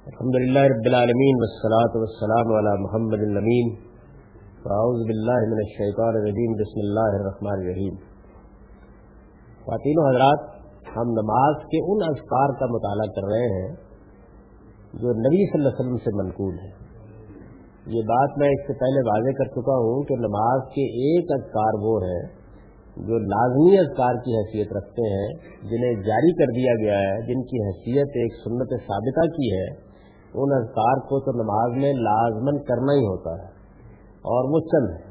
الحمد لله رب العالمين والصلاة والسلام على محمد الأمين. فأعوذ بالله من الشيطان الرجيم. بسم الله الرحمن الرحيم. خواتین و حضرات، ہم نماز کے ان اذکار کا مطالعہ کر رہے ہیں جو نبی صلی اللہ علیہ وسلم سے منقول ہے یہ بات میں اس سے پہلے واضح کر چکا ہوں کہ نماز کے ایک اذکار وہ ہیں جو لازمی اذکار کی حیثیت رکھتے ہیں، جنہیں جاری کر دیا گیا ہے، جن کی حیثیت ایک سنت ثابتہ کی ہے۔ ان اذکار کو تو نماز میں لازمن کرنا ہی ہوتا ہے اور وہ چند ہے۔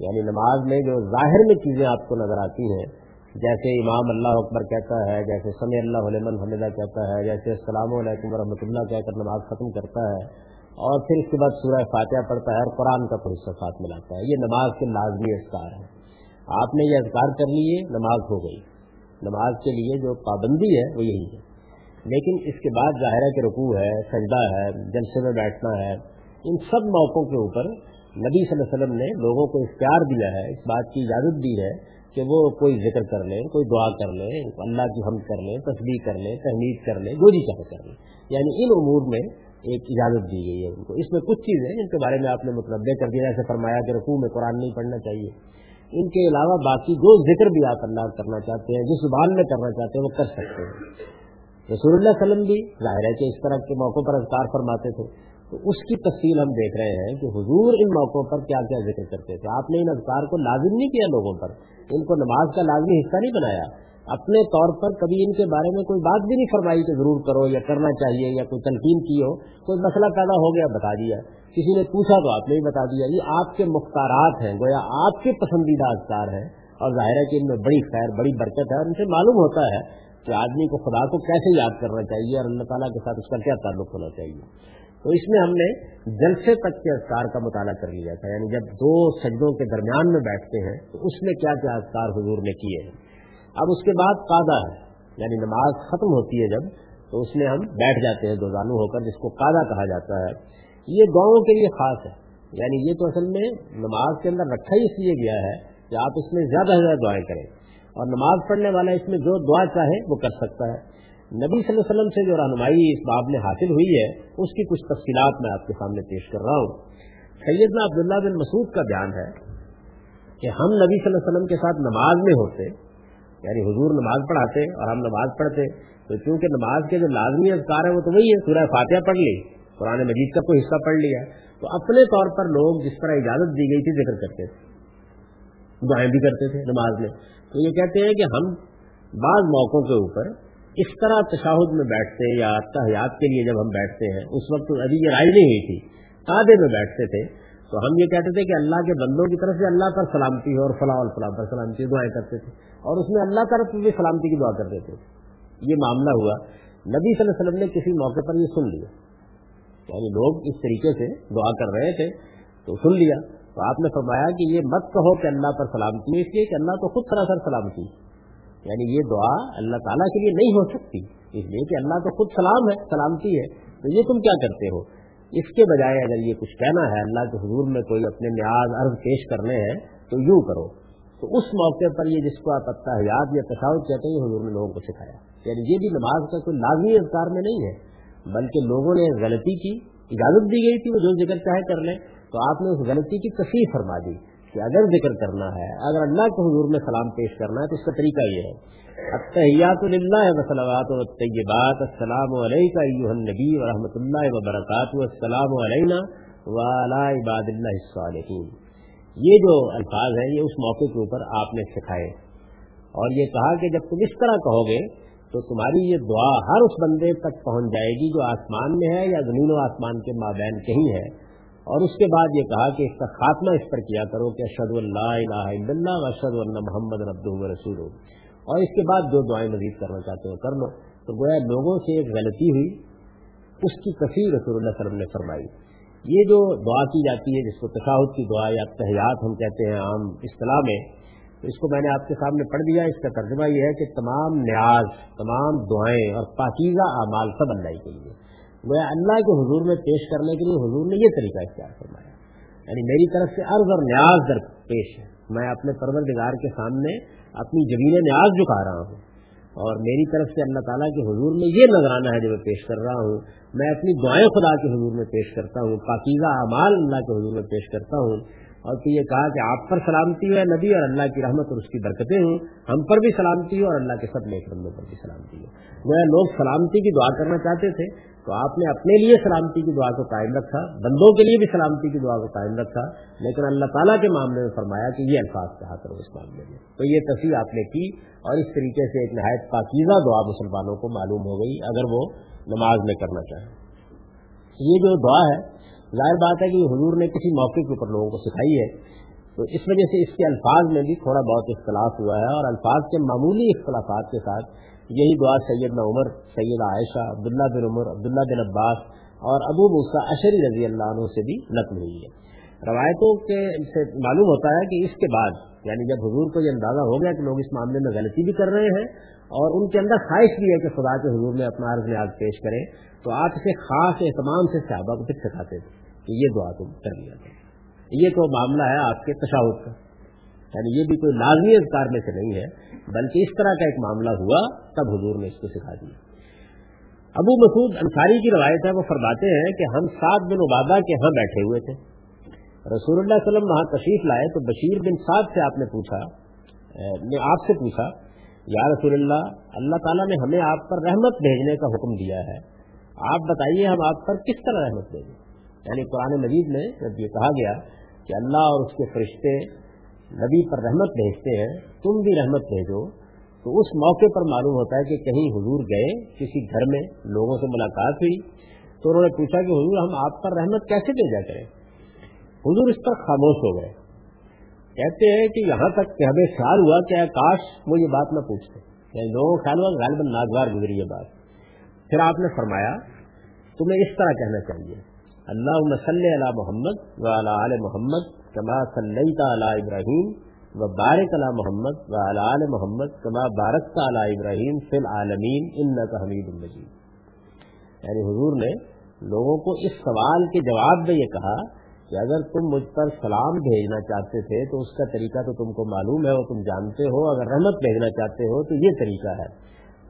یعنی نماز میں جو ظاہر میں چیزیں آپ کو نظر آتی ہیں، جیسے امام اللہ اکبر کہتا ہے، جیسے سمی اللہ علیہ حمدہ کہتا ہے، جیسے السلام علیکم ورحمۃ اللہ کہہ کر نماز ختم کرتا ہے اور پھر اس کے بعد سورہ فاتحہ پڑھتا ہے اور قرآن کا پھر ساتھ ملاتا ہے۔ یہ نماز کے لازمی اذکار ہے آپ نے یہ اذکار کر لیے، نماز ہو گئی۔ نماز کے لیے جو پابندی ہے وہ یہی ہے۔ لیکن اس کے بعد ظاہرہ کے رکوع ہے، سجدہ ہے، جلسے میں بیٹھنا ہے، ان سب موقعوں کے اوپر نبی صلی اللہ علیہ وسلم نے لوگوں کو اختیار دیا ہے، اس بات کی اجازت دی ہے کہ وہ کوئی ذکر کر لیں، کوئی دعا کر لیں، اللہ کی حمد کر لیں تصویر کر لیں، تحمید کر لیں، جو جی چاہے کر لیں۔ یعنی ان امور میں ایک اجازت دی گئی ہے ان کو۔ اس میں کچھ چیزیں جن کے بارے میں آپ نے متنوع کر دیا جیسے فرمایا کہ رقو میں قرآن نہیں پڑھنا چاہیے۔ ان کے علاوہ باقی جو ذکر بھی آپ اللہ کرنا چاہتے ہیں جس زبان میں کرنا چاہتے ہیں، وہ کر سکتے ہیں۔ رسول اللہ وسلم بھی ظاہر ہے کہ اس طرح کے موقعوں پر اذکار فرماتے تھے۔ تو اس کی تفصیل ہم دیکھ رہے ہیں کہ حضور ان موقعوں پر کیا کیا ذکر کرتے تھے۔ آپ نے ان اذکار کو لازم نہیں کیا لوگوں پر۔ ان کو نماز کا لازمی حصہ نہیں بنایا۔ اپنے طور پر کبھی ان کے بارے میں کوئی بات بھی نہیں فرمائی کہ ضرور کرو یا کرنا چاہیے یا کوئی تنقین کی ہو۔ کوئی مسئلہ پیدا ہو گیا، بتا دیا۔ کسی نے پوچھا تو آپ نے ہی بتا دیا۔ یہ آپ کے مختارات ہیں، گویا آپ کے پسندیدہ اذکار ہیں۔ اور ظاہر ہے کہ ان میں بڑی خیر، بڑی برکت ہے اور ان سے معلوم ہوتا ہے کہ آدمی کو خدا کو کیسے یاد کرنا چاہیے اور اللہ تعالیٰ کے ساتھ اس کا کیا تعلق ہونا چاہیے؟ تو اس میں ہم نے جلسے تک کے اذکار کا مطالعہ کر لیا تھا یعنی جب دو سجدوں کے درمیان میں بیٹھتے ہیں تو اس میں کیا کیا اذکار حضور نے کیے ہیں؟ اب اس کے بعد قادہ ہے یعنی نماز ختم ہوتی ہے جب، تو اس میں ہم بیٹھ جاتے ہیں دو زانو ہو کر، جس کو قادہ کہا جاتا ہے۔ یہ دعاؤں کے لیے خاص ہے یعنی یہ تو اصل میں نماز کے اندر رکھا ہی اس لیے گیا ہے کہ آپ اس میں زیادہ سے زیادہ دعائیں کریں۔ اور نماز پڑھنے والا اس میں جو دعا چاہے وہ کر سکتا ہے۔ نبی صلی اللہ علیہ وسلم سے جو رہنمائی اس باب میں حاصل ہوئی ہے، اس کی کچھ تفصیلات میں آپ کے سامنے پیش کر رہا ہوں۔ سیدنا عبداللہ بن مسعود کا بیان ہے کہ ہم نبی صلی اللہ علیہ وسلم کے ساتھ نماز میں ہوتے یعنی حضور نماز پڑھاتے اور ہم نماز پڑھتے، تو چونکہ نماز کے جو لازمی اذکار ہے وہ تو وہی ہے سورہ فاتحہ پڑھ لی، قرآن مجید کا کوئی حصہ پڑھ لیا۔ تو اپنے طور پر لوگ جس طرح اجازت دی گئی تھی ذکر کرتے تھے، دعائیں بھی کرتے تھے نماز میں۔ تو یہ کہتے ہیں کہ ہم بعض موقعوں کے اوپر اس طرح تشاہد میں بیٹھتے ہیں یا تحیات کے لیے جب ہم بیٹھتے ہیں، اس وقت ابھی یہ رائے نہیں ہوئی تھی تادے میں بیٹھتے تھے۔ تو ہم یہ کہتے تھے کہ اللہ کے بندوں کی طرف سے اللہ پر سلامتی ہو اور فلاح الفلاح پر سلامتی دعائیں کرتے تھے۔ اور اس میں اللہ طرف بھی سلامتی کی دعا کرتے تھے۔ یہ معاملہ ہوا۔ نبی صلی اللہ علیہ وسلم نے کسی موقع پر یہ سن لیا۔ یعنی لوگ اس طریقے سے دعا کر رہے تھے، تو سن لیا۔ تو آپ نے فرمایا کہ یہ مت کہو کہ اللہ پر سلامتی اس لیے کہ اللہ تو خود سراسر سلامتی یعنی یہ دعا اللہ تعالیٰ کے لیے نہیں ہو سکتی، اس لیے کہ اللہ تو خود سلام ہے سلامتی ہے۔ تو یہ تم کیا کرتے ہو؟ اس کے بجائے اگر یہ کچھ کہنا ہے، اللہ کے حضور میں کوئی اپنے نیاز عرض پیش کرنے ہیں، تو یوں کرو۔ تو اس موقع پر یہ جس کو آپ اتحاد یا تصاوت کہتے ہیں، یہ حضور نے لوگوں کو سکھایا۔ یعنی یہ بھی نماز کا کوئی لازمی اذکار میں نہیں ہے، بلکہ لوگوں نے غلطی کی، اجازت دی گئی تھی وہ جو ذکر چاہے کر لیں۔ تو آپ نے اس غلطی کی تصویر فرما دی کہ اگر ذکر کرنا ہے، اگر اللہ کے حضور میں سلام پیش کرنا ہے تو اس کا طریقہ یہ ہے۔ اتحیات اللہ وسلمات و طیبات السلام علیہ نبی و رحمۃ اللہ وبرکاتہ السلام علیہ ولا عباد اللہ الصالحین۔ یہ جو الفاظ ہیں، یہ اس موقع کے اوپر آپ نے سکھائے۔ اور یہ کہا کہ جب تم اس طرح کہو گے، تو تمہاری یہ دعا ہر اس بندے تک پہنچ جائے گی جو آسمان میں ہے یا زمین و آسمان کے مابین کہیں ہے۔ اور اس کے بعد یہ کہا کہ اس کا خاتمہ اس پر کیا کرو کہ اشد اللہ الہ الا اللہ اشد اللہ محمد ربد رسول اور اس کے بعد جو دعائیں مزید کرنا چاہتے ہو، کر لو۔ تو گویا لوگوں سے ایک غلطی ہوئی، اس کی کثیر رسول اللہ وسلم نے فرمائی۔ یہ جو دعا کی جاتی ہے، جس کو تشاہد کی دعا یا تحیات ہم کہتے ہیں عام اصطلاح میں، تو اس کو میں نے آپ کے سامنے پڑھ دیا۔ اس کا ترجمہ یہ ہے کہ تمام نیاز، تمام دعائیں اور پاکیزہ اعمال سب اللہ کے لیے۔ وہ اللہ کے حضور میں پیش کرنے کے لیے حضور نے یہ طریقہ اختیار فرمایا۔ یعنی میری طرف سے عرض اور نیاز در پیش ہے۔ میں اپنے پروردگار کے سامنے اپنی زمین نیاز جھکا رہا ہوں۔ اور میری طرف سے اللہ تعالیٰ کے حضور میں یہ نظرانہ ہے جو میں پیش کر رہا ہوں۔ میں اپنی دعائیں خدا کے حضور میں پیش کرتا ہوں۔ پاکیزہ اعمال اللہ کے حضور میں پیش کرتا ہوں۔ اور تو یہ کہا کہ آپ پر سلامتی ہے نبی اور اللہ کی رحمت اور اس کی برکتیں ہوں۔ ہم پر بھی سلامتی ہو اور اللہ کے سب نیک بندوں پر بھی سلامتی ہو۔ وہ لوگ سلامتی کی دعا کرنا چاہتے تھے۔ تو آپ نے اپنے لیے سلامتی کی دعا کو قائم رکھا، بندوں کے لیے بھی سلامتی کی دعا کو قائم رکھا، لیکن اللہ تعالیٰ کے معاملے میں فرمایا کہ یہ الفاظ کہا کرو اس معاملے میں۔ تو یہ تصویر آپ نے کی اور اس طریقے سے ایک نہایت پاکیزہ دعا مسلمانوں کو معلوم ہو گئی اگر وہ نماز میں کرنا چاہیں۔ یہ جو دعا ہے، ظاہر بات ہے کہ حضور نے کسی موقع کے اوپر لوگوں کو سکھائی ہے، تو اس وجہ سے اس کے الفاظ میں بھی تھوڑا بہت اختلاف ہوا ہے اور الفاظ کے معمولی اختلافات کے ساتھ یہی دعا سیدنا عمر سید عائشہ، عبداللہ بن عمر، عبداللہ بن عباس اور ابو موسا اشری رضی اللہ عنہ سے بھی نقل ہوئی ہے۔ روایتوں کے سے معلوم ہوتا ہے کہ اس کے بعد یعنی جب حضور کو یہ اندازہ ہو گیا کہ لوگ اس معاملے میں غلطی بھی کر رہے ہیں اور ان کے اندر خواہش بھی ہے کہ خدا کے حضور میں اپنا عرض نیاز پیش کریں، تو آپ اسے خاص اہتمام سے صحابہ کو پھر سکھاتے تھے کہ یہ دعا تم کر لیا یہ تو معاملہ ہے آپ کے تشاوت کا۔ یعنی یہ بھی کوئی لازمی اذکار میں سے نہیں ہے، بلکہ اس طرح کا ایک معاملہ ہوا، تب حضور نے اس کو سکھا دیا۔ ابو مسعود انصاری کی روایت ہے، وہ فرماتے ہیں کہ ہم سات بن عبادہ کے ہاں بیٹھے ہوئے تھے۔ رسول اللہ علیہ وسلم وہاں تشریف لائے، تو بشیر بن سعد سے آپ نے پوچھا نے آپ سے پوچھا، یا رسول اللہ اللہ تعالیٰ نے ہمیں آپ پر رحمت بھیجنے کا حکم دیا ہے۔ آپ بتائیے ہم آپ پر کس طرح رحمت بھیجیں۔ یعنی قرآن مجید میں جب یہ کہا گیا کہ اللہ اور اس کے فرشتے نبی پر رحمت بھیجتے ہیں، تم بھی رحمت بھیجو۔ تو اس موقع پر معلوم ہوتا ہے کہ کہیں حضور گئے، کسی گھر میں لوگوں سے ملاقات ہوئی۔ تو انہوں نے پوچھا کہ حضور، ہم آپ پر رحمت کیسے بھیجا کریں؟ حضور اس پر خاموش ہو گئے۔ کہتے ہیں کہ یہاں تک کہ ہمیں خیال ہوا کہ کاش وہ یہ بات نہ پوچھتے۔ یعنی لوگوں کو خیال ہوا غالباً ناگوار گزری یہ بات۔ پھر آپ نے فرمایا، تمہیں اس طرح کہنا چاہیے اللہ صلی علی محمد و علی محمد کما صلیت علی ابراہیم و بارک علی محمد و علی محمد کما بارک علی ابراہیم فی العالمین انکا حمید المجید یعنی حضور نے لوگوں کو اس سوال کے جواب میں یہ کہا کہ اگر تم مجھ پر سلام بھیجنا چاہتے تھے تو اس کا طریقہ تو تم کو معلوم ہے وہ تم جانتے ہو، اگر رحمت بھیجنا چاہتے ہو تو یہ طریقہ ہے۔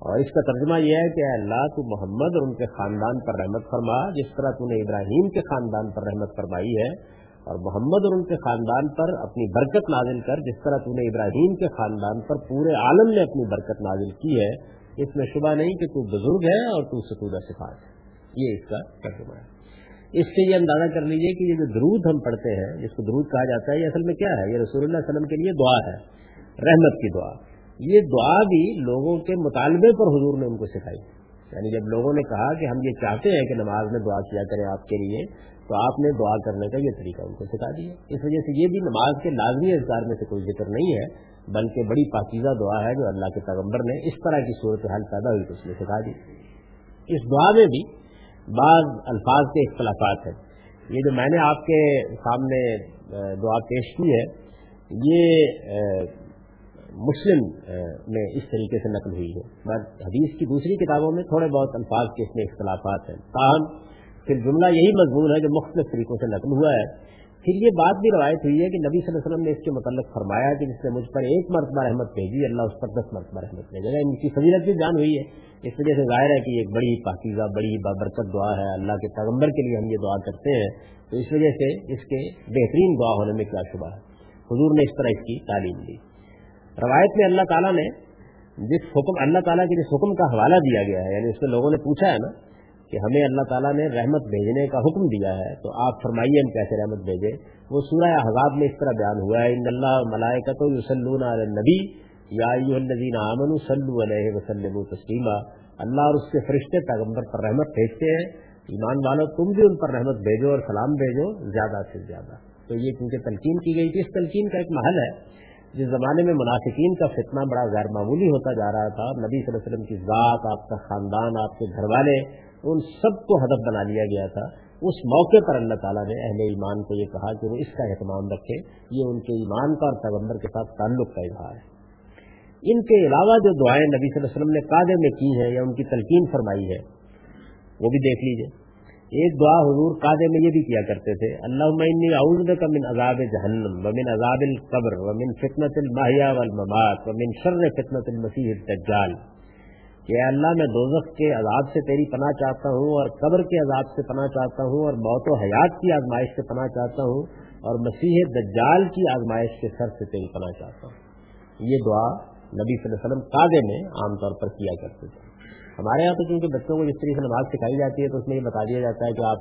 اور اس کا ترجمہ یہ ہے کہ اللہ تو محمد اور ان کے خاندان پر رحمت فرما، جس طرح تو نے ابراہیم کے خاندان پر رحمت فرمائی ہے اور محمد اور ان کے خاندان پر اپنی برکت نازل کر، جس طرح تو نے ابراہیم کے خاندان پر پورے عالم نے اپنی برکت نازل کی ہے، اس میں شبہ نہیں کہ تو بزرگ ہے اور تو ستودہ صفات ہے۔ یہ اس کا ترجمہ ہے۔ اس سے یہ اندازہ کر لیجیے کہ یہ جو درود ہم پڑھتے ہیں، جس کو درود کہا جاتا ہے، یہ اصل میں کیا ہے؟ یہ رسول اللہ علیہ وسلم کے لیے دعا ہے، رحمت کی دعا۔ یہ دعا بھی لوگوں کے مطالبے پر حضور نے ان کو سکھائی۔ یعنی جب لوگوں نے کہا کہ ہم یہ چاہتے ہیں کہ نماز میں دعا کیا کریں آپ کے لیے تو آپ نے دعا کرنے کا یہ طریقہ ان کو سکھا دیا۔ اس وجہ سے یہ بھی نماز کے لازمی اظہار میں سے کوئی ذکر نہیں ہے، بلکہ بڑی پاکیزہ دعا ہے جو اللہ کے پیغمبر نے اس طرح کی صورت حال پیدا ہوئی تو اس نے سکھا دی۔ اس دعا میں بھی بعض الفاظ کے اختلافات ہیں۔ یہ جو میں نے آپ کے سامنے دعا پیش کی ہے، یہ مسلم میں اس طریقے سے نقل ہوئی ہے۔ حدیث کی دوسری کتابوں میں تھوڑے بہت الفاظ کے اس میں اختلافات ہیں۔ تاہم پھر جملہ یہی مضمون ہے جو مختلف طریقوں سے نقل ہوا ہے۔ پھر یہ بات بھی روایت ہوئی ہے کہ نبی صلی اللہ علیہ وسلم نے اس کے متعلق فرمایا کہ جس نے مجھ پر ایک مرتبہ رحمت بھیجی، اللہ اس پر دس مرتبہ رحمت بھیجے۔ گا ان کی فضیلت بھی جان ہوئی ہے، اس وجہ سے ظاہر ہے کہ ایک بڑی پاکیزہ، بڑی بابرکت دعا ہے۔ اللہ کے پیغمبر کے لیے ہم یہ دعا کرتے ہیں۔ تو اس وجہ سے اس کے بہترین دعا ہونے میں کیا شبہ ہے؟ حضور نے اس طرح اس کی تعلیم دی۔ روایت میں اللہ تعالیٰ نے جس حکم، اللہ تعالیٰ کے جس حکم کا حوالہ دیا گیا ہے یعنی اس میں لوگوں نے پوچھا ہے نا کہ ہمیں اللہ تعالیٰ نے رحمت بھیجنے کا حکم دیا ہے، تو آپ فرمائیے ہم کیسے رحمت بھیجیں؟ وہ سورہ حضاب میں اس طرح بیان ہوا ہے، ان اللہ ملائکت یسلون علی النبی یا الذین آمنوا صلو علیہ وسلم تسلیما۔ اللہ اور اس کے فرشتے پیغمبر پر رحمت بھیجتے ہیں۔ ایمان والو، تم بھی ان پر رحمت بھیجو اور سلام بھیجو، زیادہ سے زیادہ۔ تو یہ کیونکہ تلقین کی گئی تھی، اس تلقین کا ایک محل ہے۔ جس زمانے میں منافقین کا فتنہ بڑا غیر معمولی ہوتا جا رہا تھا، نبی صلی اللہ علیہ وسلم کی ذات، آپ کا خاندان، آپ کے گھر والے ان سب کو ہدف بنا لیا گیا تھا۔ اس موقع پر اللہ تعالیٰ نے اہل ایمان کو یہ کہا کہ وہ اس کا اہتمام رکھے یہ ان کے ایمان کا اور پیغمبر کے ساتھ تعلق کا اظہار ہے۔ ان کے علاوہ جو دعائیں نبی صلی اللہ علیہ وسلم نے قادے میں کی ہیں یا ان کی تلقین فرمائی ہے، وہ بھی دیکھ لیجیے۔ ایک دعا حضور قادے میں یہ بھی کیا کرتے تھے اللہ اعوذ کا من عذاب جہنم ومن عذاب القبر ومن فتنة الماہیا والممات ومن شر فتنة المسیح الدجال۔ کہ اللہ میں دوزخ کے عذاب سے تیری پناہ چاہتا ہوں اور قبر کے عذاب سے پناہ چاہتا ہوں اور موت و حیات کی آزمائش سے پناہ چاہتا ہوں اور مسیح دجال کی آزمائش کے سر سے تیری پناہ چاہتا ہوں۔ یہ دعا نبی صلی اللہ علیہ وسلم قادے میں عام طور پر کیا کرتے تھے۔ ہمارے یہاں تو کیونکہ بچوں کو جس طریقے سے نماز سکھائی جاتی ہے تو اس میں یہ بتا دیا جاتا ہے کہ آپ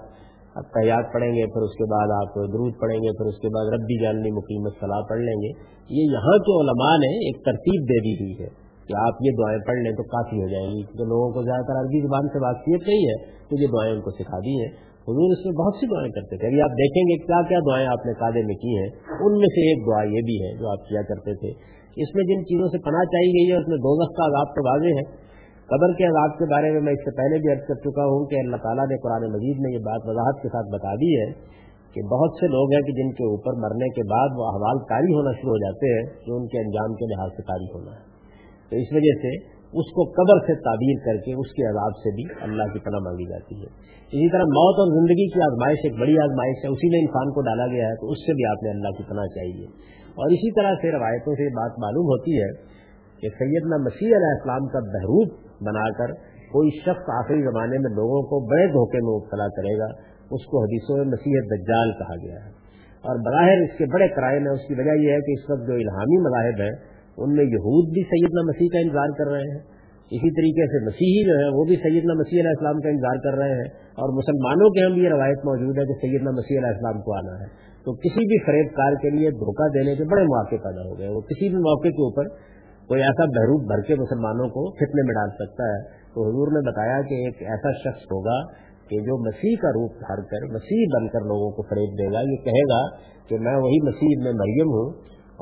تیار پڑھیں گے، پھر اس کے بعد آپ درود پڑھیں گے، پھر اس کے بعد ربی جاننی مقیمت صلاح پڑھ لیں گے۔ یہ یہاں کے علماء نے ایک ترتیب دے دی ہوئی ہے کہ آپ یہ دعائیں پڑھ لیں تو کافی ہو جائیں گی۔ کیونکہ لوگوں کو زیادہ تر عربی زبان سے بات نہیں ہے تو یہ دعائیں ان کو سکھا دی ہیں۔ حضور اس میں بہت سی دعائیں کرتے تھے۔ ابھی آپ دیکھیں گے کیا کیا دعائیں آپ نے قادے میں کی ہیں۔ ان میں سے ایک دعا یہ بھی ہے جو آپ کیا کرتے تھے۔ اس میں جن چیزوں سے پناہ چاہی گئی ہے اس میں دو کا عذاب تو واضح ہے۔ قبر کے عذاب کے بارے میں میں اس سے پہلے بھی عرض کر چکا ہوں کہ اللہ تعالیٰ نے قرآن مجید میں یہ بات وضاحت کے ساتھ بتا دی ہے کہ بہت سے لوگ ہیں کہ جن کے اوپر مرنے کے بعد وہ احوال کاری ہونا شروع ہو جاتے ہیں جو ان کے انجام کے لحاظ سے کاری ہونا ہے۔ تو اس وجہ سے اس کو قبر سے تعبیر کر کے اس کے عذاب سے بھی اللہ کی پناہ مانگی جاتی ہے۔ اسی طرح موت اور زندگی کی آزمائش ایک بڑی آزمائش ہے، اسی میں انسان کو ڈالا گیا ہے، تو اس سے بھی آپ نے اللہ کی پناہ چاہیے۔ اور اسی طرح سے روایتوں سے یہ بات معلوم ہوتی ہے کہ سیدنا مسیح علیہ السلام کا بحروب بنا کر کوئی شخص آخری زمانے میں لوگوں کو بڑے دھوکے میں مبتلا کرے گا، اس کو حدیثوں میں مسیح دجال کہا گیا ہے۔ اور بظاہر اس کے بڑے کرائے میں اس کی وجہ یہ ہے کہ اس وقت جو الہامی مذاہب ہیں، ان میں یہود بھی سیدنا مسیح کا انتظار کر رہے ہیں۔ اسی طریقے سے مسیحی جو ہے، وہ بھی سیدنا مسیح علیہ السلام کا انتظار کر رہے ہیں۔ اور مسلمانوں کے ہم یہ روایت موجود ہے کہ سیدنا مسیح علیہ السلام کو آنا ہے۔ تو کسی بھی فریب کار کے لیے دھوکہ دینے کے بڑے مواقع پیدا ہو گئے۔ وہ کسی بھی موقع کے اوپر کوئی ایسا بحروب بھر کے مسلمانوں کو فتنے میں ڈال سکتا ہے، تو حضور نے بتایا کہ ایک ایسا شخص ہوگا کہ جو مسیح کا روپ دھار کر، مسیح بن کر لوگوں کو فریب دے گا، یہ کہے گا کہ میں وہی مسیح میں مریم ہوں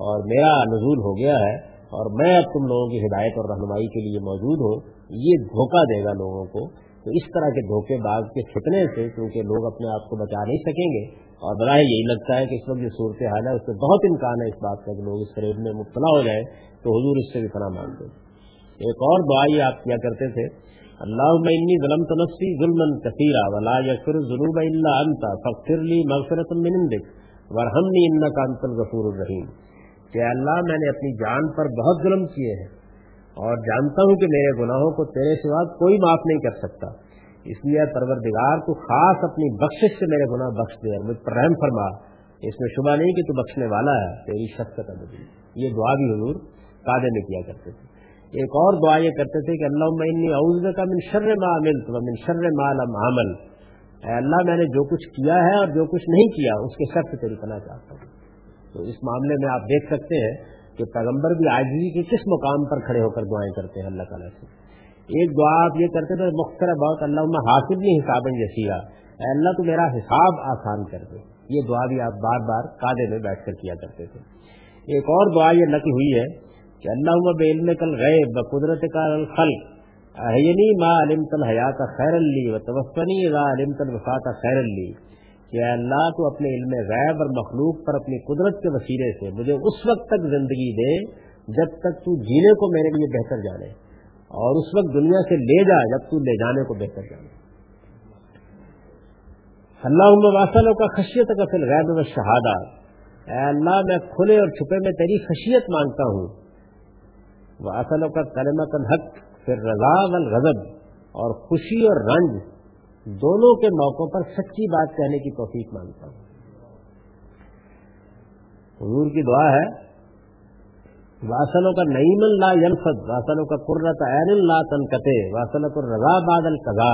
اور میرا نزول ہو گیا ہے اور میں اب تم لوگوں کی ہدایت اور رہنمائی کے لیے موجود ہوں، یہ دھوکہ دے گا لوگوں کو۔ تو اس طرح کے دھوکے باز کے فتنے سے، کیونکہ لوگ اپنے آپ کو بچا نہیں سکیں گے اور بڑا یہی لگتا ہے کہ اس وقت جو صورت حال ہے، اس میں بہت امکان ہے اس بات کا کہ لوگ اس فریب میں مبتلا ہو جائے تو حضور اس سے بھی فنا مانتے ایک اور دعا یہ آپ کیا کرتے تھے اللہ انی ظلم تنفسی ظلم کثیرہ ولا یقر ظلم اللہ انتا فخر لی مغفرت من عندک ورحمنی ان کا انت الغفور الرحیم۔ کہ اللہ، میں نے اپنی جان پر بہت ظلم کیے ہیں اور جانتا ہوں کہ میرے گناہوں کو تیرے سوا کوئی معاف نہیں کر سکتا۔ اس لیے پروردگار تو خاص اپنی بخشش سے میرے گناہ بخش دے اور مجھ پر رحم فرما۔ اس میں شبہ نہیں کہ تو بخشنے والا ہے، تیری شخص یہ دعا بھی حضور قادے میں کیا کرتے تھے۔ ایک اور دعا یہ کرتے تھے کہ اللہ عمنی کا من شر ما عملت و من شر ما لم عمل اے اللہ، میں نے جو کچھ کیا ہے اور جو کچھ نہیں کیا، اس کے شخص تیری پناہ چاہتا ہوں۔ تو اس معاملے میں آپ دیکھ سکتے ہیں کہ پیغمبر بھی آجزی کے کس مقام پر کھڑے ہو کر دعائیں کرتے ہیں اللہ تعالیٰ سے۔ ایک دعا آپ یہ کرتے تھے مختر بہت اللہ حاصل نہیں حساب یسیرا۔ اے اللہ تو میرا حساب آسان کر دے۔ یہ دعا بھی آپ بار بار قادے میں بیٹھ کر کیا کرتے تھے۔ ایک اور دعا یہ لکی ہوئی ہے کہ اللہ بے علم کل گئے قدرت کا الخل یعنی ما علم تل حیات خیر اللی و توفنی علم تل وفات خیر اللی کہ اللہ تو اپنے علم غیب اور مخلوق پر اپنی قدرت کے وسیلے سے مجھے اس وقت تک زندگی دے جب تک تو جینے کو میرے لیے بہتر جانے۔ اور اس وقت دنیا سے لے جا، جب تو لے جانے کو بہتر جانے۔ اللہ واسلوں کا خشیت کا فل غیب و شہادہ اے اللہ، میں کھلے اور چھپے میں تیری خشیت مانگتا ہوں۔ واسلوں کا کلمت الحق پھر رضا والغضب اور خوشی اور رنج دونوں کے موقعوں پر سچی بات کہنے کی توفیق مانگتا ہوں۔ حضور کی دعا ہے واسلوں کا نعیم اللہ ینفد واسلوں کا قرت عین اللہ تنقتے واسلوں کو رضا بادل قضا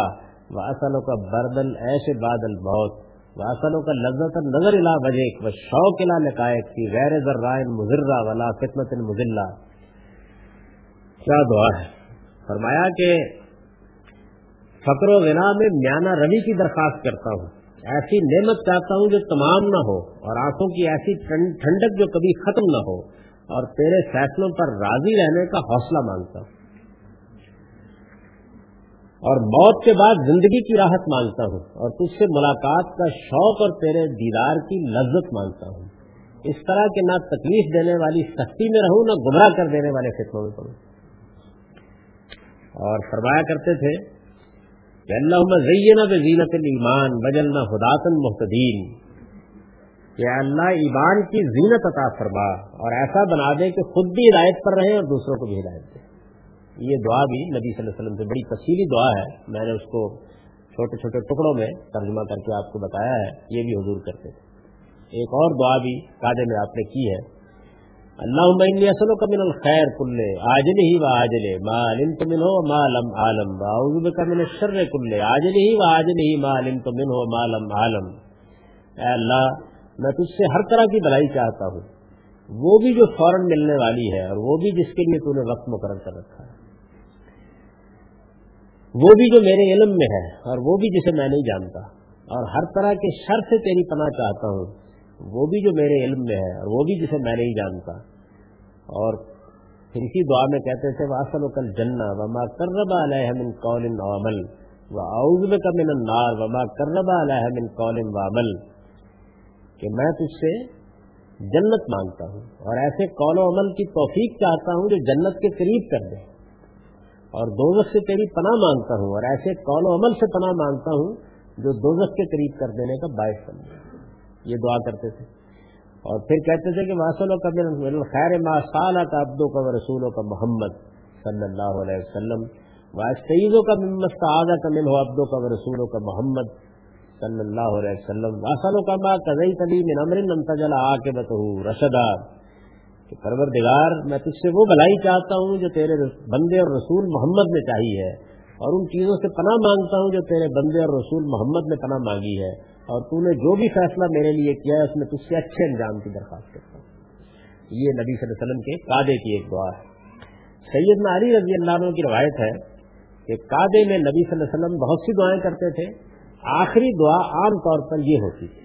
واسلوں کا بردل ایش بادل بہت واسلوں کا لذت نظر الا وجیک و شوق الا نقائق کی غیر ذرائن مضرہ ولا خدمت مزلہ کیا دعا ہے؟ فرمایا کہ فقر و غنا میں میانہ روی کی درخواست کرتا ہوں۔ ایسی نعمت چاہتا ہوں جو تمام نہ ہو اور آنکھوں کی ایسی ٹھنڈک جو کبھی ختم نہ ہو۔ اور تیرے فیصلوں پر راضی رہنے کا حوصلہ مانگتا ہوں۔ اور موت کے بعد زندگی کی راحت مانگتا ہوں۔ اور تجھ سے ملاقات کا شوق اور تیرے دیدار کی لذت مانگتا ہوں۔ اس طرح کہ نہ تکلیف دینے والی سختی میں رہوں، نہ گمراہ کر دینے والے فکروں میں پڑھوں اور فرمایا کرتے تھے کہ اللہ زینہ زینت المان بجلنا خداطن محتدین کہ اللہ ایمان کی زینت عطا فرما اور ایسا بنا دے کہ خود بھی ہدایت پر رہے اور دوسروں کو بھی ہدایت دے۔ یہ دعا بھی نبی صلی اللہ علیہ وسلم سے بڑی تفصیلی دعا ہے۔ میں نے اس کو چھوٹے چھوٹے ٹکڑوں میں ترجمہ کر کے آپ کو بتایا ہے۔ یہ بھی حضور کرتے تھے۔ ایک اور دعا بھی قاعدے میں آپ نے کی ہے۔ اللہ اصل کا من الخیر کل آجل ہی و آجل ما علمت منه ما لم عالم واعوذ بك من الشر کل آجل ہی و آجل ہی ما علمت منه ما لم عالم اے اللہ میں تجھ سے ہر طرح کی بلائی چاہتا ہوں۔ وہ بھی جو فوراً ملنے والی ہے اور وہ بھی جس کے لیے تو نے وقت مقرر کر رکھا ہے۔ وہ بھی جو میرے علم میں ہے اور وہ بھی جسے میں نہیں جانتا۔ اور ہر طرح کے شر سے تیری پناہ چاہتا ہوں۔ وہ بھی جو میرے علم میں ہے اور وہ بھی جسے میں نہیں جانتا۔ اور پھر اسی دعا میں کہتے تھے واسل و کل جنا وما کربا علیہ من قول و عمل و اعوذ کا من النار وما کربا علیہ من قول و عمل کہ میں تجھ سے جنت مانگتا ہوں اور ایسے قول و عمل کی توفیق چاہتا ہوں جو جنت کے قریب کر دے اور دوزخ سے تیری پناہ مانگتا ہوں اور ایسے قول و عمل سے پناہ مانگتا ہوں جو دوزخ کے قریب کر دینے کا باعث بن یہ دعا کرتے تھے۔ اور پھر کہتے تھے کہ واسل و قبل خیر ما سالہ کا ابدو کا رسولوں کا محمد صلی اللہ علیہ وسلم واسطیزوں کا ممت کا مل ہو ابدو کا رسولوں کا محمد صلی اللہ علیہ وسلم واسل و کما کزئی تبھی من امر انتجلا آ کے بتو رشدا۔ کہ پروردگار، میں تجھ سے وہ بھلائی چاہتا ہوں جو تیرے بندے اور رسول محمد میں چاہی ہے، اور ان چیزوں سے پناہ مانگتا ہوں جو تیرے بندے اور رسول محمد نے پناہ مانگی ہے، اور تو نے جو بھی فیصلہ میرے لیے کیا ہے، اس میں تجھ سے اچھے انجام کی درخواست کرتا ہوں۔ یہ نبی صلی اللہ علیہ وسلم کے قادے کی ایک دعا ہے۔ سیدنا علی رضی اللہ عنہ کی روایت ہے کہ قادے میں نبی صلی اللہ علیہ وسلم بہت سی دعائیں کرتے تھے۔ آخری دعا عام طور پر یہ ہوتی ہے۔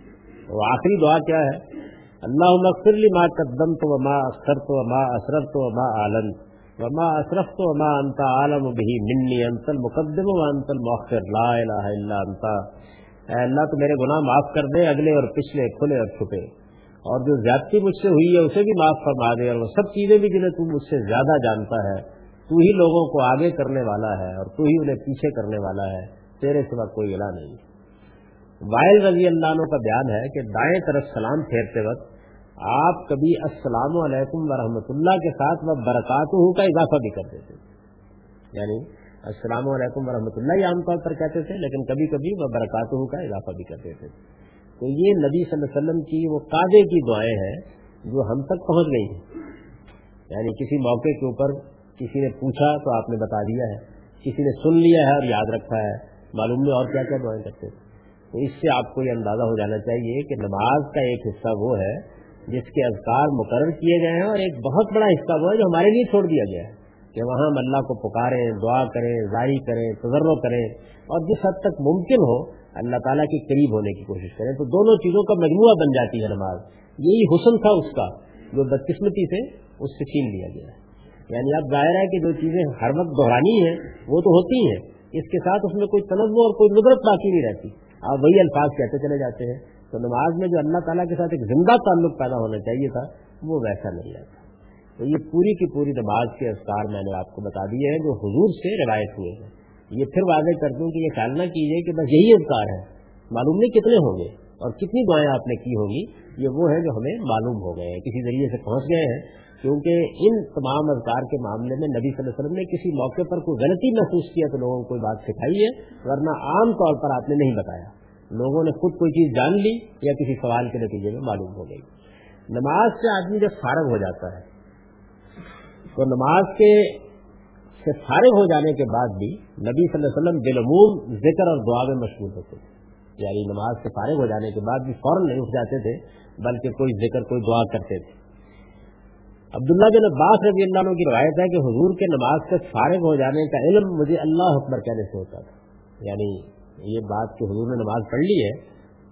وہ آخری دعا کیا ہے؟ اللہ مغفر لی ما قدم تو وما اختر تو وما اسرف تو وما عالم وما اسرف تو وما انتا عالم بھی منی انتل مقدم و انتل مؤخر لا الہ الا انتا اے اللہ، تو میرے گناہ معاف کر دے، اگلے اور پچھلے کھلے اور چھپے۔ اور جو زیادتی مجھ سے ہوئی ہے، اسے بھی معاف فرما دے۔ اور وہ سب چیزیں بھی جنہیں تو مجھ سے زیادہ جانتا ہے، تو ہی لوگوں کو آگے کرنے والا ہے اور تو ہی انہیں پیچھے کرنے والا ہے۔ تیرے سوا کوئی علا نہیں۔ وائل رضی اللہ عنہ کا بیان ہے کہ دائیں طرف سلام پھیرتے وقت آپ کبھی السلام علیکم ورحمۃ اللہ کے ساتھ وہ برکات کا اضافہ بھی کرتے تھے۔ یعنی السلام علیکم ورحمۃ اللہ یہ عام طور پر کہتے تھے، لیکن کبھی کبھی وہ برکات کا اضافہ بھی کرتے تھے۔ تو یہ نبی صلی اللہ علیہ وسلم کی وہ قاعدے کی دعائیں ہیں جو ہم تک پہنچ گئی ہیں۔ یعنی کسی موقع کے اوپر کسی نے پوچھا تو آپ نے بتا دیا ہے، کسی نے سن لیا ہے اور یاد رکھا ہے، معلوم نہیں اور کیا کیا دعائیں کرتے تھے۔ تو اس سے آپ کو یہ اندازہ ہو جانا چاہیے کہ نماز کا ایک حصہ وہ ہے جس کے اذکار مقرر کیے گئے ہیں اور ایک بہت بڑا حصہ وہ ہے جو ہمارے لیے چھوڑ دیا گیا ہے کہ وہاں ہم اللہ کو پکاریں، دعا کریں ظاہر کریں، تجربہ کریں اور جس حد تک ممکن ہو اللہ تعالیٰ کے قریب ہونے کی کوشش کریں۔ تو دونوں چیزوں کا مجموعہ بن جاتی ہے نماز۔ یہی حسن تھا اس کا جو بدقسمتی سے اس سے چھین لیا گیا ہے۔ یعنی اب ظاہر ہے کہ جو چیزیں ہر وقت دہرانی ہیں، وہ تو ہوتی ہیں۔ اس کے ساتھ اس میں کوئی تنوع اور کوئی ندرت باقی نہیں رہتی۔ آپ وہی الفاظ کہتے چلے جاتے ہیں۔ تو نماز میں جو اللہ تعالیٰ کے ساتھ ایک زندہ تعلق پیدا ہونا چاہیے تھا، وہ ویسا نہیں رہتا تو یہ پوری کی پوری نماز کے اسکار میں نے آپ کو بتا دیے ہیں، جو حضور سے روایت ہوئے ہیں۔ یہ پھر واضح کر دوں کہ یہ خیال نہ کیجیے کہ بس یہی اذکار ہے۔ معلوم نہیں کتنے ہوں گے۔ اور کتنی دعائیں آپ نے کی ہوگی، یہ وہ ہے جو ہمیں معلوم ہو گئے ہیں، کسی ذریعے سے پہنچ گئے ہیں۔ کیونکہ ان تمام اذکار کے معاملے میں نبی صلی اللہ علیہ وسلم نے کسی موقع پر کوئی غلطی محسوس کیا تو لوگوں کو کوئی بات سکھائی ہے، ورنہ عام طور پر آپ نے نہیں بتایا۔ لوگوں نے خود کوئی چیز جان لی یا کسی سوال کے نتیجے میں معلوم ہو گئی۔ نماز سے آدمی جب فارغ ہو جاتا ہے، تو نماز کے سے فارغ ہو جانے کے بعد بھی نبی صلی اللہ علیہ وسلم بالعموم ذکر اور دعا میں مشغول ہوتے تھے یعنی نماز سے فارغ ہو جانے کے بعد بھی فوراً نہیں اٹھ جاتے تھے، بلکہ کوئی ذکر، کوئی دعا کرتے تھے۔ عبداللہ بن عباس رضی اللہ عنہ کی روایت ہے کہ حضور کے نماز سے فارغ ہو جانے کا علم مجھے اللہ اکبر کہنے سے ہوتا تھا۔ یعنی یہ بات کہ حضور نے نماز پڑھ لی ہے،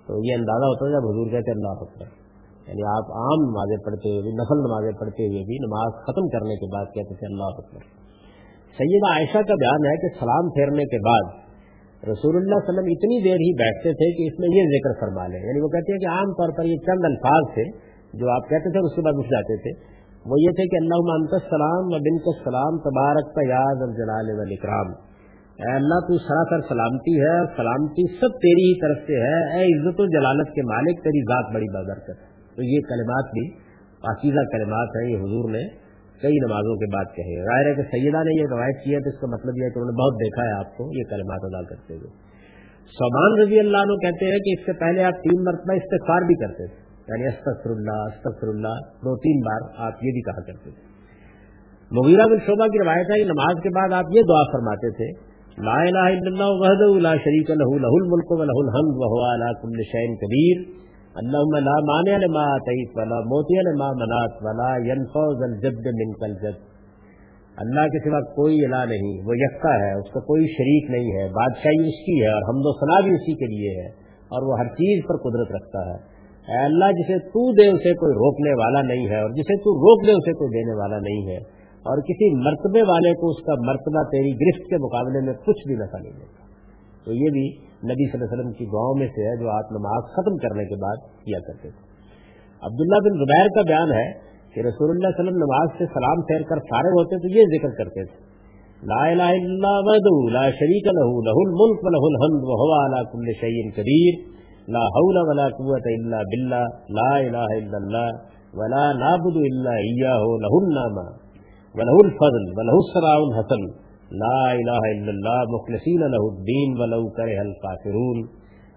تو یہ اندازہ ہوتا ہے جب حضور کہتے اللہ اکبر۔ یعنی آپ عام نمازیں پڑھتے ہوئے بھی، نفل نمازیں پڑھتے ہوئے بھی نماز ختم کرنے کے بعد کہتے تھے اللہ اکبر۔ سیدہ عائشہ کا بیان ہے کہ سلام پھیرنے کے بعد رسول اللہ علیہ وسلم اتنی دیر ہی بیٹھتے تھے کہ اس میں یہ ذکر فرما لیں یعنی وہ کہتے ہیں کہ عام طور پر یہ چند الفاظ تھے جو آپ کہتے تھے اس کے بعد اٹھ جاتے تھے۔ وہ یہ تھے کہ اللہ انت السلام و بن کا سلام تبارک کا یاد الجلال والاکرام اے اللہ تو سراسر سلامتی ہے اور سلامتی سب تیری ہی طرف سے ہے۔ اے عزت و جلالت کے مالک، تیری ذات بڑی بابرکت تو یہ کلمات بھی پاکیزہ کلمات ہیں یہ حضور نے۔ کئی نمازوں کے بعد کہے ظاہر ہے کہ سیدہ نے یہ روایت کیا تو اس کا مطلب یہ ہے کہ انہوں نے بہت دیکھا ہے آپ کو یہ کلمات ادا کرتے ہوئے۔ سومان رضی اللہ عنہ کہتے ہیں کہ اس سے پہلے آپ تین مرتبہ استغفار بھی کرتے تھے۔ یعنی استغفر اللہ استغفر اللہ دو تین بار آپ یہ بھی کہا کرتے تھے۔ مغیرہ بن شعبہ کی روایت ہے کہ نماز کے بعد آپ یہ دعا فرماتے تھے، لا الہ الا اللہ وحدہ لا شریک له له الملک وله الحمد وهو على كل شيء قدیر۔ اللهم لا مانع لما اتيت ولا موتی لما منعت ولا ينفع ذا الجد منك الجد۔ اللہ کے سوا کوئی الہ نہیں، وہ یکتا ہے، اس کا کوئی شریک نہیں ہے۔ بادشاہی اس کی ہے اور حمد و ثنا بھی اسی کے لیے ہے اور وہ ہر چیز پر قدرت رکھتا ہے۔ اے اللہ، جسے تو دے اسے کوئی روکنے والا نہیں ہے اور جسے تو روک دے اسے کوئی دینے والا نہیں ہے۔ اور کسی مرتبے والے کو اس کا مرتبہ تیری گرفت کے مقابلے میں کچھ بھی نفع نہیں دیتا تو یہ بھی نبی صلی اللہ علیہ وسلم کی گاؤں میں سے ہے جو آپ نماز ختم کرنے کے بعد کیا کرتے تھے۔ عبداللہ بن زبیر کا بیان ہے کہ رسول اللہ صلی اللہ علیہ وسلم نماز سے سلام پھیر کر فارغ ہوتے تو یہ ذکر کرتے تھے۔ لا الہ الا اللہ لا شریک له له الملک وله الحمد وهو على كل شيء قدیر۔ لا حول ولا قوت الا بالله لا الہ الا اللہ ولا نعبد الا اياه له النعمه وله الفضل وله السراء الحسن۔ لا الہ الا اللہ، مخلصین له الدین ولو کرہ القافرون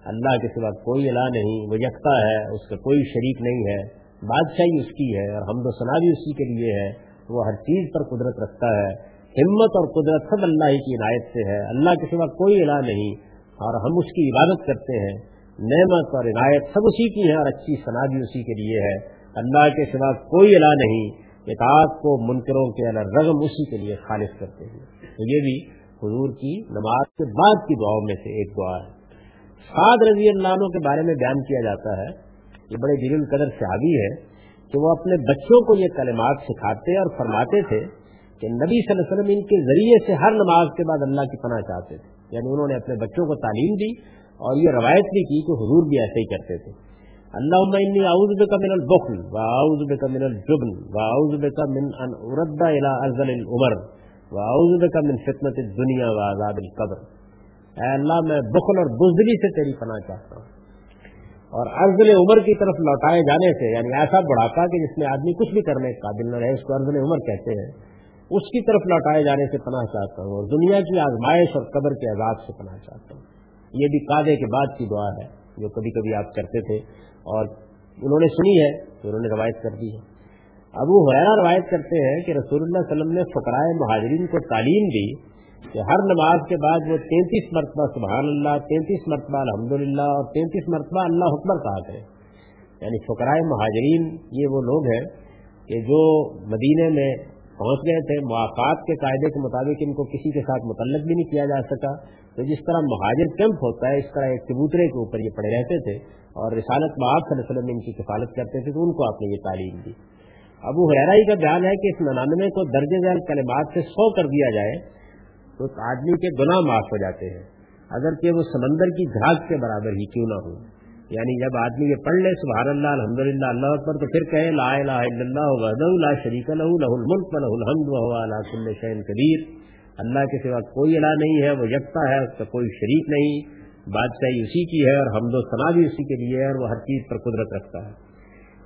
اللہ کے سوا کوئی الہ نہیں، وہ یکتا ہے، اس کا کوئی شریک نہیں ہے۔ بادشاہی اس کی ہے اور حمد و ثنا بھی اسی کے لیے ہے۔ وہ ہر چیز پر قدرت رکھتا ہے۔ ہمت اور قدرت سب اللہ کی عنایت سے ہے۔ اللہ کے سوا کوئی الہ نہیں اور ہم اس کی عبادت کرتے ہیں۔ نعمت اور عنایت سب اسی کی ہے اور اچھی ثنا بھی اسی کے لیے ہے۔ اللہ کے سوا کوئی الہ نہیں۔ اطاعت کو منکروں کے رغم اسی کے لیے خالص کرتے ہیں۔ تو یہ بھی حضور کی نماز کے بعد کی دعاؤں میں سے ایک دعا ہے۔ سعد رضی اللہ عنہ کے بارے میں بیان کیا جاتا ہے، یہ بڑے دل القدر صحابی ہے کہ وہ اپنے بچوں کو یہ کلمات سکھاتے اور فرماتے تھے کہ نبی صلی اللہ علیہ وسلم ان کے ذریعے سے ہر نماز کے بعد اللہ کی پناہ چاہتے تھے۔ یعنی انہوں نے اپنے بچوں کو تعلیم دی اور یہ روایت بھی کی کہ حضور بھی ایسے ہی کرتے تھے۔ اللہ انی اعوذ بک من البخل واعوذ بک من الجبن واعوذ بک من ان ارد الى ارذل العمر۔ کا من فتنت دنیا و آزاد القبر۔ اے اللہ، میں بخل اور بزدلی سے تیری پناہ چاہتا ہوں۔ اور ارزل عمر کی طرف لوٹائے جانے سے یعنی ایسا بڑھاپا کہ جس میں آدمی کچھ بھی کرنے قابل نہ رہے، اس کو ارزل عمر کہتے ہیں۔ اس کی طرف لوٹائے جانے سے پناہ چاہتا ہوں اور دنیا کی آزمائش اور قبر کے عذاب سے پناہ چاہتا ہوں۔ یہ بھی قادے کے بعد کی دعا ہے، جو کبھی کبھی آپ کرتے تھے۔ اور انہوں نے سنی ہے، تو انہوں نے روایت کر دی ہے۔ ابو حیرا روایت کرتے ہیں کہ رسول اللہ علیہ وسلم نے فقرائے مہاجرین کو تعلیم دی کہ ہر نماز کے بعد وہ تینتیس مرتبہ سبحان اللہ، تینتیس مرتبہ الحمد للہ اور تینتیس مرتبہ اللہ حکمر کہا کرے۔ یعنی فقرائے مہاجرین یہ وہ لوگ ہیں کہ جو مدینے میں پہنچ گئے تھے مواقعات کے قاعدے کے مطابق ان کو کسی کے ساتھ متعلق بھی نہیں کیا جا سکا۔ تو جس طرح مہاجر کیمپ ہوتا ہے، اس طرح ایک کبوترے کے اوپر یہ پڑے رہتے تھے اور رسالت معاف صلی اللہ علیہ وسلم ان کی کفالت کرتے تھے، تو ان کو آپ نے یہ تعلیم دی۔ ابو حرائی کا بیان ہے کہ اس ننانوے کو درج ذیل کلمات سے سو کر دیا جائے تو آدمی کے گناہ معاف ہو جاتے ہیں۔ اگر کہ وہ سمندر کی گھاس کے برابر ہی کیوں نہ ہو۔ یعنی جب آدمی یہ پڑھ لے سبحان اللہ الحمد للہ اللہ پر تو پھر کہے، لا الہ الا اللہ وحدہ، لا شریک لہ لہ الملک و الحمد وهو على كل شيء قدیر۔ اللہ کے سوا کوئی الہ نہیں ہے، وہ یکتا ہے، اس کا کوئی شریک نہیں۔ بادشاہی اسی کی ہے اور حمد و ثنا بھی اسی کے لیے ہے اور وہ ہر چیز پر قدرت رکھتا ہے۔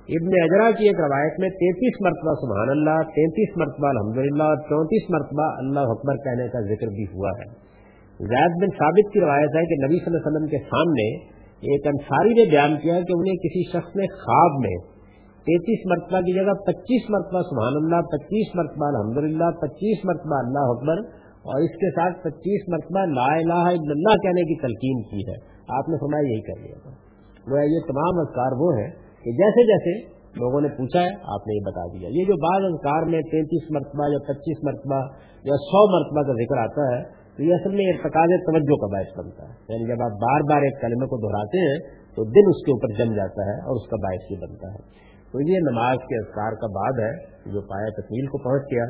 ابن اجرا کی ایک روایت میں تینتیس مرتبہ سبحان اللہ، تینتیس مرتبہ الحمد للہ اور چونتیس مرتبہ اللہ اکبر کہنے کا ذکر بھی ہوا ہے۔ زید بن ثابت کی روایت ہے کہ نبی صلی اللہ علیہ وسلم کے سامنے ایک انصاری نے بیان کیا کہ انہیں کسی شخص نے خواب میں تینتیس مرتبہ کی جگہ پچیس مرتبہ سبحان اللہ، پچیس مرتبہ الحمد للہ پچیس مرتبہ اللہ اکبر اور اس کے ساتھ پچیس مرتبہ لا الہ الا اللہ کہنے کی تلقین کی ہے۔ آپ نے فرمایا یہی کر لیا۔ تھا وہ یہ تمام اذکار وہ ہیں کہ جیسے جیسے لوگوں نے پوچھا ہے، آپ نے یہ بتا دیا۔ یہ جو بعض اذکار میں تینتیس مرتبہ یا پچیس مرتبہ یا سو مرتبہ کا ذکر آتا ہے، تو یہ اصل میں ارتقاض توجہ کا باعث بنتا ہے۔ یعنی جب آپ بار بار ایک کلمے کو دہراتے ہیں، تو دن اس کے اوپر جم جاتا ہے اور اس کا باعث بھی بنتا ہے۔ تو یہ نماز کے اذکار کا بعد ہے، جو پایا تکمیل کو پہنچ گیا۔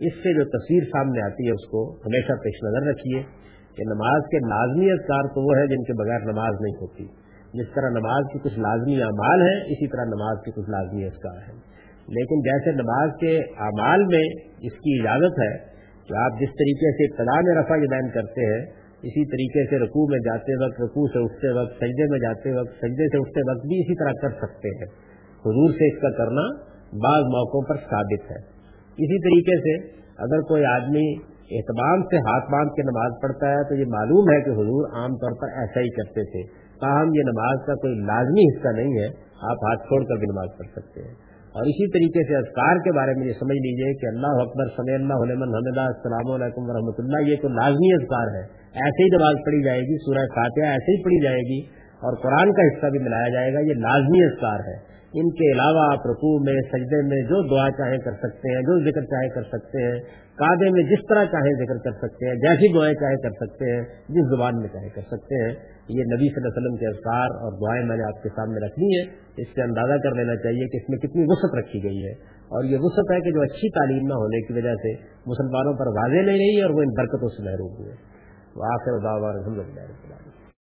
اس سے جو تصویر سامنے آتی ہے، اس کو ہمیشہ پیش نظر رکھیے۔ کہ نماز کے لازمی اذکار تو وہ ہے جن کے بغیر نماز نہیں ہوتی۔ جس طرح نماز کی کچھ لازمی اعمال ہیں، اسی طرح نماز کی کچھ لازمی اذکار ہیں۔ لیکن جیسے نماز کے اعمال میں اس کی اجازت ہے کہ آپ جس طریقے سے ابتدا میں رفع بیان کرتے ہیں، اسی طریقے سے رقو میں جاتے وقت رقو سے اٹھتے وقت، سجدے میں جاتے وقت، سجدے سے اٹھتے وقت بھی اسی طرح کر سکتے ہیں۔ حضور سے اس کا کرنا بعض موقعوں پر ثابت ہے۔ اسی طریقے سے اگر کوئی آدمی اہتمام سے ہاتھ باندھ کے نماز پڑھتا ہے تو یہ معلوم ہے کہ حضور عام طور پر ایسا ہی کرتے تھے۔ تاہم یہ نماز کا کوئی لازمی حصہ نہیں ہے، آپ ہاتھ چھوڑ کر بھی نماز پڑھ سکتے ہیں۔ اور اسی طریقے سے اذکار کے بارے میں یہ سمجھ لیجیے کہ اللہ اکبر صلی اللہ علیہ حمدہ، السلام علیکم ورحمۃ اللہ، یہ تو لازمی اذکار ہے۔ ایسے ہی نماز پڑھی جائے گی، سورہ فاتحہ ایسے ہی پڑھی جائے گی اور قرآن کا حصہ بھی ملایا جائے گا، یہ لازمی اذکار ہے۔ ان کے علاوہ آپ رقو میں، سجدے میں جو دعا چاہیں کر سکتے ہیں، جو ذکر چاہے کر سکتے ہیں، کعبے میں جس طرح چاہیں ذکر کر سکتے ہیں، جیسی دعائیں چاہے کر سکتے ہیں، جس زبان میں چاہے کر سکتے ہیں، یہ نبی صلی اللہ علیہ وسلم کے اذکار اور دعائیں میں نے آپ کے سامنے رکھنی ہے اس سے اندازہ کر لینا چاہیے کہ اس میں کتنی وسعت رکھی گئی ہے۔ اور یہ وسعت ہے کہ جو اچھی تعلیم نہ ہونے کی وجہ سے مسلمانوں پر واضح نہیں رہی اور وہ ان برکتوں سے محروم ہوئے۔ وہ آخر الحمد للہ